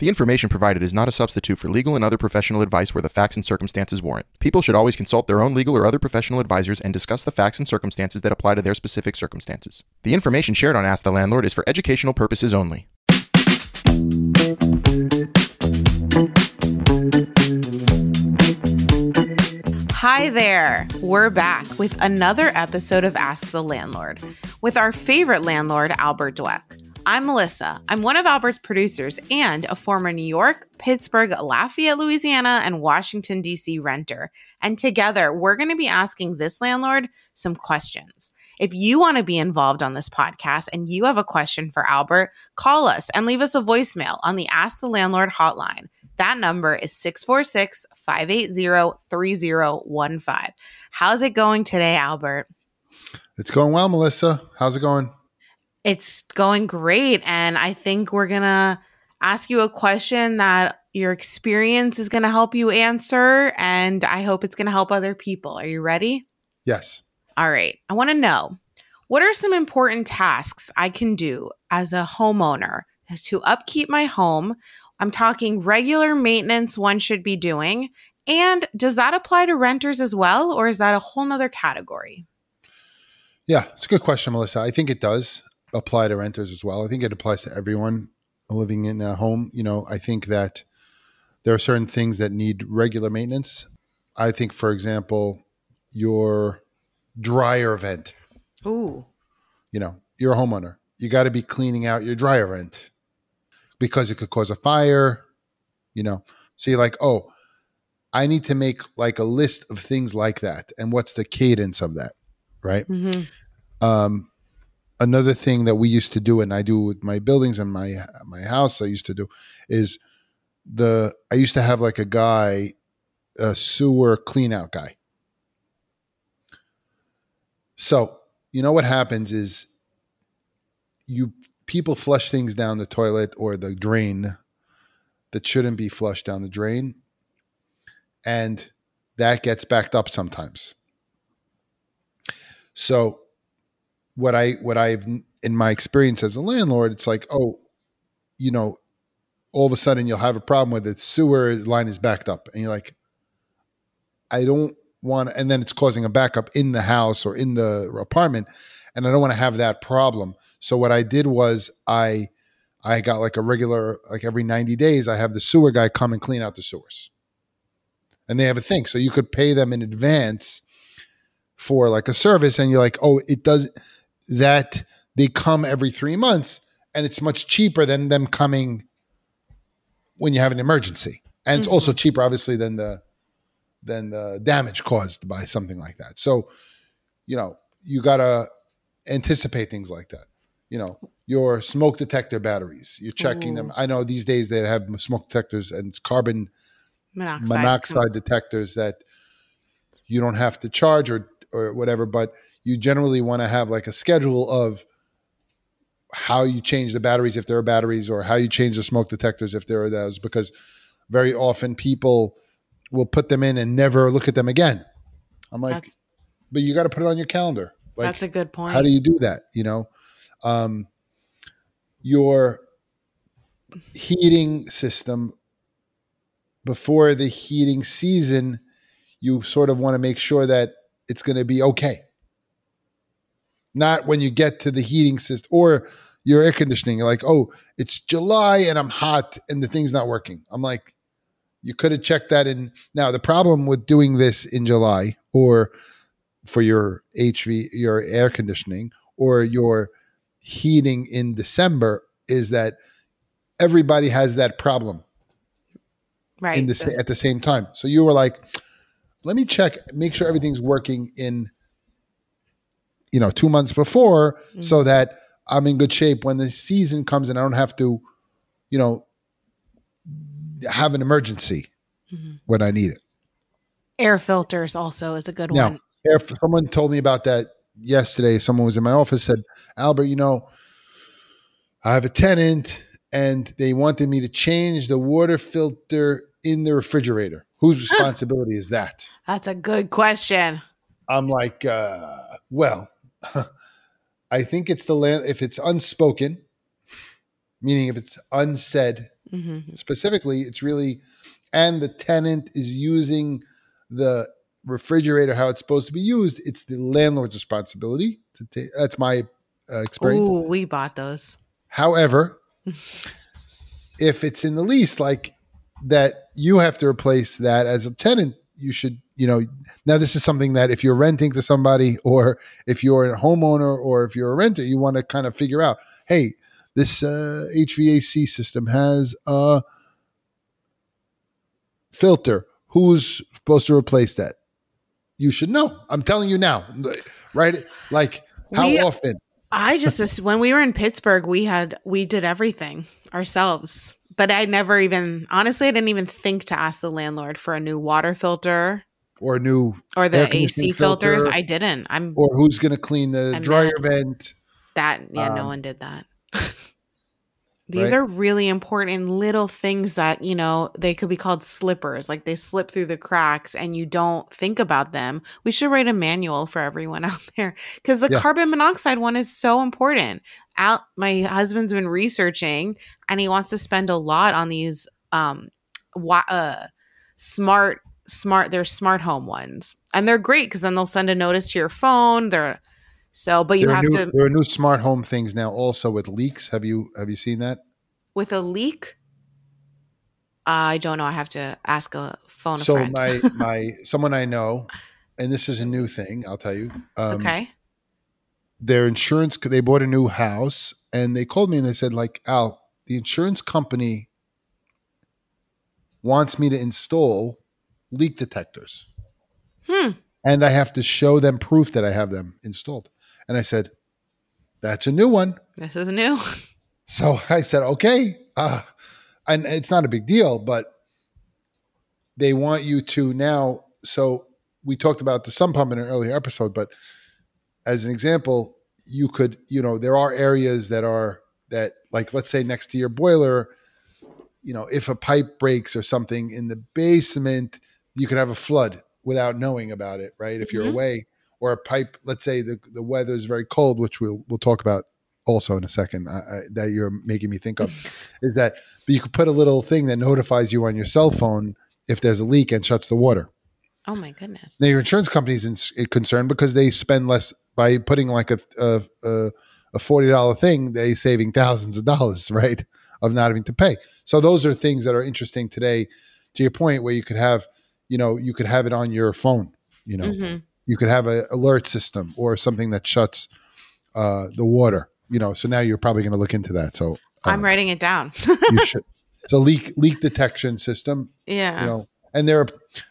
The information provided is not a substitute for legal and other professional advice where the facts and circumstances warrant. People should always consult their own legal or other professional advisors and discuss the facts and circumstances that apply to their specific circumstances. The information shared on Ask the Landlord is for educational purposes only. Hi there. We're back with another episode of Ask the Landlord with our favorite landlord, Albert Dweck. I'm Melissa. I'm one of Albert's producers and a former New York, Pittsburgh, Lafayette, Louisiana, and Washington, D.C. renter. And together, we're going to be asking this landlord some questions. If you want to be involved on this podcast and you have a question for Albert, call us and leave us a voicemail on the Ask the Landlord hotline. That number is 646 580 3015. How's it going today, Albert? It's going well, Melissa. How's it going? It's going great. And I think we're going to ask you a question that your experience is going to help you answer. And I hope it's going to help other people. Are you ready? Yes. All right. I want to know what are some important tasks I can do as a homeowner is to upkeep my home? I'm talking regular maintenance one should be doing. And does that apply to renters as well, or is that a whole nother category? Yeah, it's a good question, Melissa. I think it does apply to renters as well. I think it applies to everyone living in a home. You know, I think that there are certain things that need regular maintenance. I think, for example, your dryer vent. Ooh. You know, you're a homeowner. You got to be cleaning out your dryer vent because it could cause a fire. You know, so you're like, oh, I need to make like a list of things like that, and what's the cadence of that, right? Mm-hmm. Um, another thing that we used to do and i do with my buildings and my my house i used to do is the i used to have like a guy a sewer clean out guy. So you know what happens is you people flush things down the toilet or the drain that shouldn't be flushed down the drain and that gets backed up sometimes. So what I what I've in my experience as a landlord, it's like, oh, you know, all of a sudden you'll have a problem with the sewer line is backed up, and you're like, I don't want, and then it's causing a backup in the house or in the apartment, and I don't want to have that problem. So what I did was I I got like a regular, like every 90 days, I have the sewer guy come and clean out the sewers. And they have a thing. So you could pay them in advance for like a service, and you're like, oh, it does that they come every three months and it's much cheaper than them coming when you have an emergency. And it's Mm-hmm. also cheaper obviously than the than the damage caused by something like that. So you know you got to anticipate things like that. You know your smoke detector batteries you're checking them. I know these days they have smoke detectors and it's carbon Monoxide. monoxide detectors that you don't have to charge or or whatever, but you generally want to have like a schedule of how you change the batteries if there are batteries or how you change the smoke detectors if there are those because very often people will put them in and never look at them again. I'm like, That's, but you got to put it on your calendar. Like that's a good point. how do you do that? You know, um, your heating system before the heating season, you sort of want to make sure that it's going to be okay. Not when you get to the heating system or your air conditioning. You're like, oh, it's July and I'm hot and the thing's not working. I'm like, you could have checked that in. Now, the problem with doing this in July or for your HV, your air conditioning or your heating in December is that everybody has that problem right. in the so- at the same time. So you were like, let me check, make sure everything's working in, you know, two months before, Mm-hmm. so that I'm in good shape when the season comes and I don't have to, you know, have an emergency Mhm. when I need it. Air filters also is a good Now, one. if someone told me about that yesterday, someone was in my office said, Albert, you know, I have a tenant and they wanted me to change the water filter in the refrigerator. Whose responsibility is that? That's a good question. I'm like, uh, well, I think it's the land if it's unspoken, meaning if it's unsaid Mhm. specifically it's really and the tenant is using the refrigerator how it's supposed to be used it's the landlord's responsibility to take that's my uh, experience Ooh, we bought those. however if it's in the lease like that you have to replace that as a tenant. You should you know now this is something that if you're renting to somebody or if you're a homeowner or if you're a renter you want to kind of figure out hey this uh, hvac system has a filter. Who's supposed to replace that? You should know. I'm telling you now. Right? Like how We- often? I just when we were in Pittsburgh, we had we did everything ourselves. But I never even honestly, I didn't even think to ask the landlord for a new water filter or a new or the AC filters. filter. I didn't. I'm or who's going to clean the I'm dryer vent that. Yeah, no um, one did that. These right? are really important little things that, you know, they could be called slippers. Like they slip through the cracks and you don't think about them. We should write a manual for everyone out there because the Yeah. carbon monoxide one is so important. Out my husband's been researching and he wants to spend a lot on these um wa- uh smart smart they're smart home ones. And they're great because then they'll send a notice to your phone. They're so but you there, have new, to there are new smart home things now also with leaks have you have you seen that with a leak. I don't know. I have to ask a phone a so friend. my my someone i know and this is a new thing i'll tell you um, okay. Their insurance they bought a new house and they called me and they said like al the insurance company wants me to install leak detectors Hmm. and i have to show them proof that i have them installed and i said that's a new one This is new. So I said, okay. Uh, and it's not a big deal, but they want you to now. So we talked about the sump pump in an earlier episode, but as an example, you could, you know, there are areas that are that, like, let's say next to your boiler, you know, if a pipe breaks or something in the basement, you could have a flood without knowing about it, right? If you're Mhm. away, or a pipe, let's say the the weather is very cold, which we'll we'll talk about also in a second uh, uh, that you're making me think of is that but you could put a little thing that notifies you on your cell phone if there's a leak and shuts the water. Oh my goodness. Now your insurance company's in, concerned because they spend less by putting like a a, a, a forty dollar thing. They saving thousands of dollars, right, of not having to pay. So those are things that are interesting today. To your point, where you could have, you know, you could have it on your phone. You know, Mhm. you could have an alert system or something that shuts uh, the water. You know, so now you're probably going to look into that. So I'm uh, writing it down. you should. So leak leak detection system, yeah. you know, and there are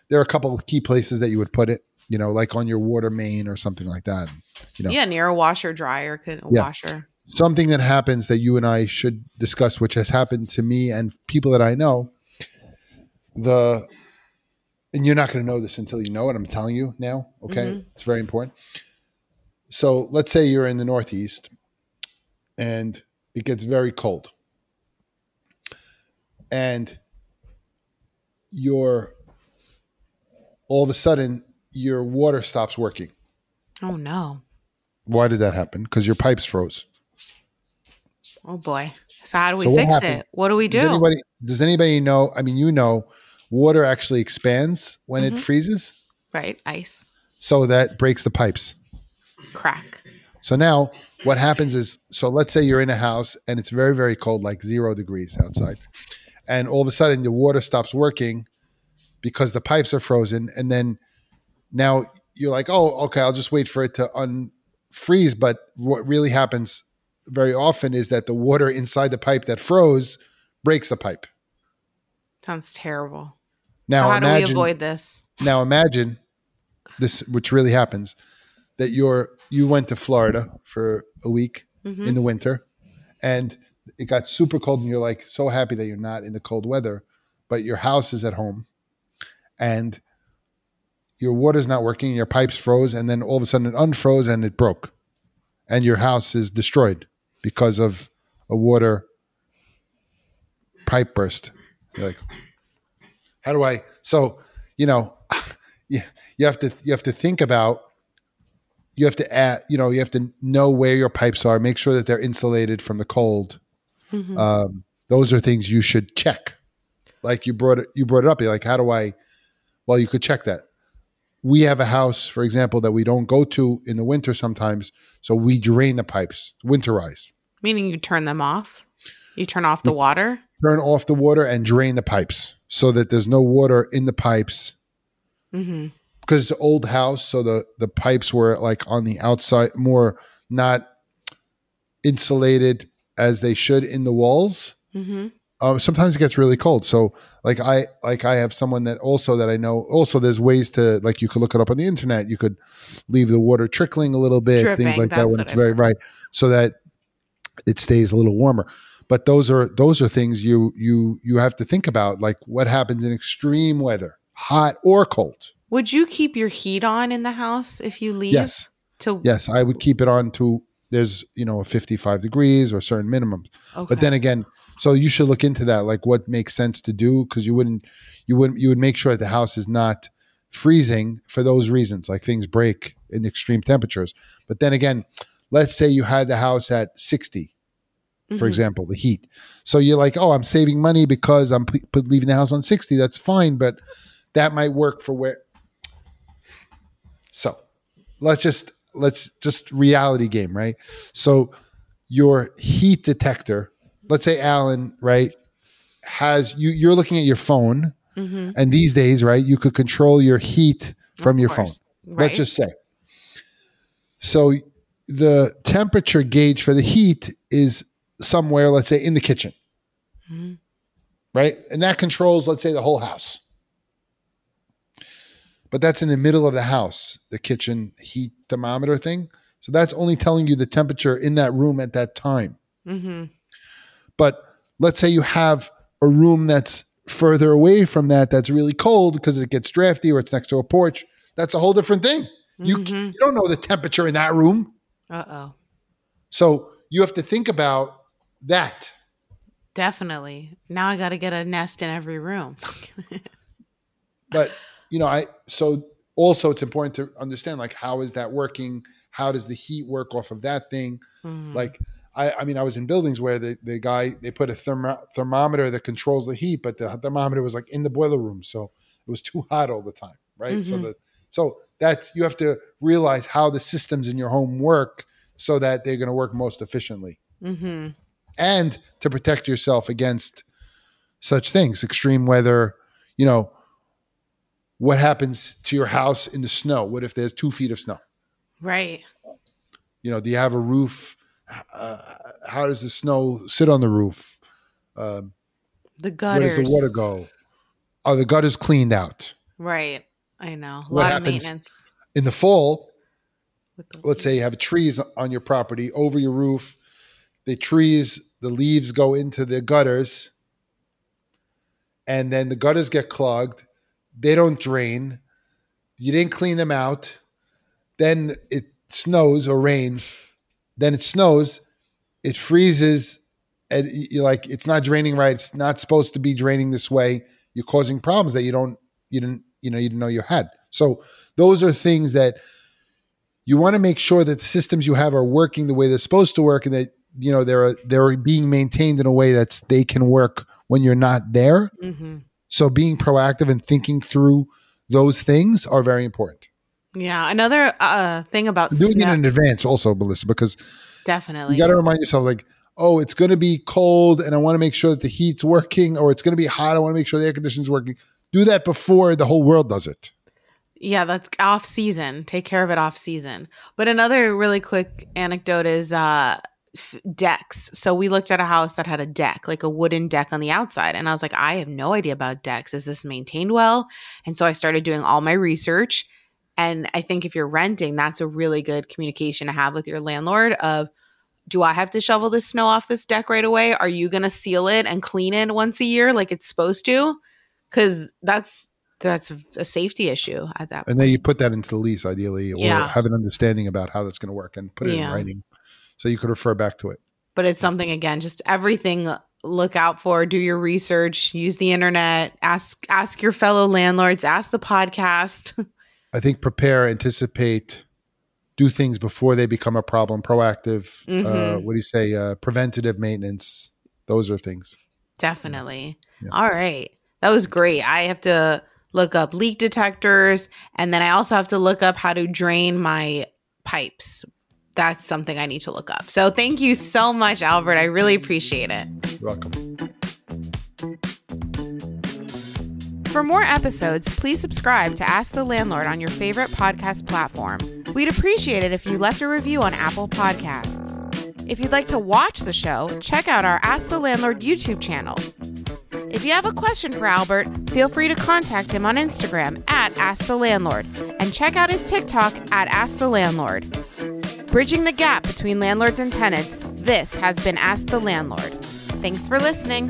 there are a couple of key places that you would put it, you know, like on your water main or something like that. You know, Yeah, near a washer dryer could Yeah. washer. something that happens that you and I should discuss, which has happened to me and people that I know. The and you're not going to know this until you know it. I'm telling you now. Okay, Mhm. it's very important. So let's say you're in the Northeast, and it gets very cold, and your all of a sudden your water stops working. Oh no. Why did that happen? Because your pipes froze. Oh boy. So how do we So fix happened? it? What do we do? Does anybody does anybody know? I mean, you know, water actually expands when it Mhm. freezes, right. Ice. so that breaks the pipes. Crack. So now what happens is so let's say you're in a house and it's very, very cold, like zero degrees outside. And all of a sudden the water stops working because the pipes are frozen. And then now you're like, oh, okay, I'll just wait for it to unfreeze. But what really happens very often is that the water inside the pipe that froze breaks the pipe. Sounds terrible. Now how do we avoid this? Now imagine this, which really happens, that you're you went to Florida for a week Mhm. in the winter, and it got super cold, and you're like so happy that you're not in the cold weather, but your house is at home, and your water's not working, your pipes froze, and then all of a sudden it unfroze and it broke, and your house is destroyed because of a water pipe burst. You're like, how do I? So you know, you, you have to you have to think about you have to add you know you have to know where your pipes are make sure that they're insulated from the cold Mhm. um, those are things you should check. Like you brought it, you brought it up. You're like, how do I? Well, you could check that. We have a house, for example, that we don't go to in the winter sometimes, so we drain the pipes, winterize, Meaning you turn them off. You turn off the water. turn off the water, and drain the pipes so that there's no water in the pipes Mm-hmm. because it's an old house, so the the pipes were like on the outside, more not insulated as they should in the walls. Mm-hmm. Um, sometimes it gets really cold. So like I like I have someone that also that I know. Also, there's ways to like you could look it up on the internet. You could leave the water trickling a little bit, Dripping, things like that when it's I've very heard. right, so that it stays a little warmer. But those are those are things you you you have to think about. Like what happens in extreme weather, hot or cold. Would you keep your heat on in the house if you leave? Yes. To Yes, I would keep it on to there's you know 55 degrees or certain minimums. Okay. But then again, so you should look into that, like what makes sense to do, because you wouldn't you wouldn't you would make sure that the house is not freezing for those reasons, like things break in extreme temperatures. But then again, let's say you had the house at 60, for Mhm. example, the heat. So you're like, oh, I'm saving money because I'm p- leaving the house on 60. That's fine, but that might work for where. So let's just let's just reality game, right? So your heat detector, let's say Alan, right, has you you're looking at your phone, Mhm. and these days, right, you could control your heat from Of your course. phone. Right. Let's just say. So the temperature gauge for the heat is somewhere, let's say, in the kitchen, Mhm. right? And that controls, let's say, the whole house. But that's in the middle of the house, the kitchen heat thermometer thing. So that's only telling you the temperature in that room at that time. Mhm. But let's say you have a room that's further away from that that's really cold because it gets drafty or it's next to a porch. That's a whole different thing. You, Mhm. you don't know the temperature in that room. Uh-oh. So you have to think about that. Definitely. Now I got to get a nest in every room. But, you know, I, so also it's important to understand like, how is that working? How does the heat work off of that thing? Mhm. Like, I, I mean, I was in buildings where the, the guy, they put a thermo- thermometer that controls the heat, but the thermometer was like in the boiler room. So it was too hot all the time. Right. So Mhm. the, so that's, you have to realize how the systems in your home work so that they're going to work most efficiently Mhm. and to protect yourself against such things, extreme weather, you know, what happens to your house in the snow? What if there's two feet of snow? Right. You know, do you have a roof? Uh, how does the snow sit on the roof? Um, The where gutters. does the water go? Are the gutters cleaned out? Right. I know. A What lot happens- of maintenance. In the fall, the let's say you have trees on your property over your roof. The trees, the leaves go into the gutters, and then the gutters get clogged. They don't drain. You didn't clean them out. Then it snows or rains. Then it snows. It freezes, and you're like, it's not draining right. It's not supposed to be draining this way. You're causing problems that you don't, you didn't, you know, you didn't know you had. So those are things that you want to make sure that the systems you have are working the way they're supposed to work and that you know they're they're being maintained in a way that they can work when you're not there Mhm. So being proactive and thinking through those things are very important Yeah. Another uh, thing about doing snow- it in advance also melissa because definitely. you got to remind yourself like oh it's going to be cold and i want to make sure that the heat's working or it's going to be hot i want to make sure the air conditioning's working do that before the whole world does it Yeah, that's off season. Take care of it off season. But another really quick anecdote is uh decks. So we looked at a house that had a deck, like a wooden deck on the outside, and I was like, I have no idea about decks. Is this maintained well? And so I started doing all my research. And I think if you're renting, that's a really good communication to have with your landlord of do I have to shovel the snow off this deck right away? Are you going to seal it and clean it once a year like it's supposed to? Cuz that's that's a safety issue at that and then you put that into the lease ideally or Yeah. have an understanding about how that's going to work and put it Yeah. in writing so you could refer back to it but it's something again just everything look out for do your research use the internet ask ask your fellow landlords ask the podcast I think prepare, anticipate, do things before they become a problem. Proactive. Uh, Mhm. what do you say? Uh, preventative maintenance. Those are things. Definitely. Yeah. All right. That was great. I have to look up leak detectors and then I also have to look up how to drain my pipes. That's something I need to look up. So thank you so much, Albert. I really appreciate it. You're welcome. For more episodes, please subscribe to Ask the Landlord on your favorite podcast platform. We'd appreciate it if you left a review on Apple Podcasts. If you'd like to watch the show, check out our Ask the Landlord YouTube channel. If you have a question for Albert, feel free to contact him on Instagram at Ask the Landlord and check out his TikTok at Ask the Landlord. Bridging the gap between landlords and tenants, this has been Ask the Landlord. Thanks for listening.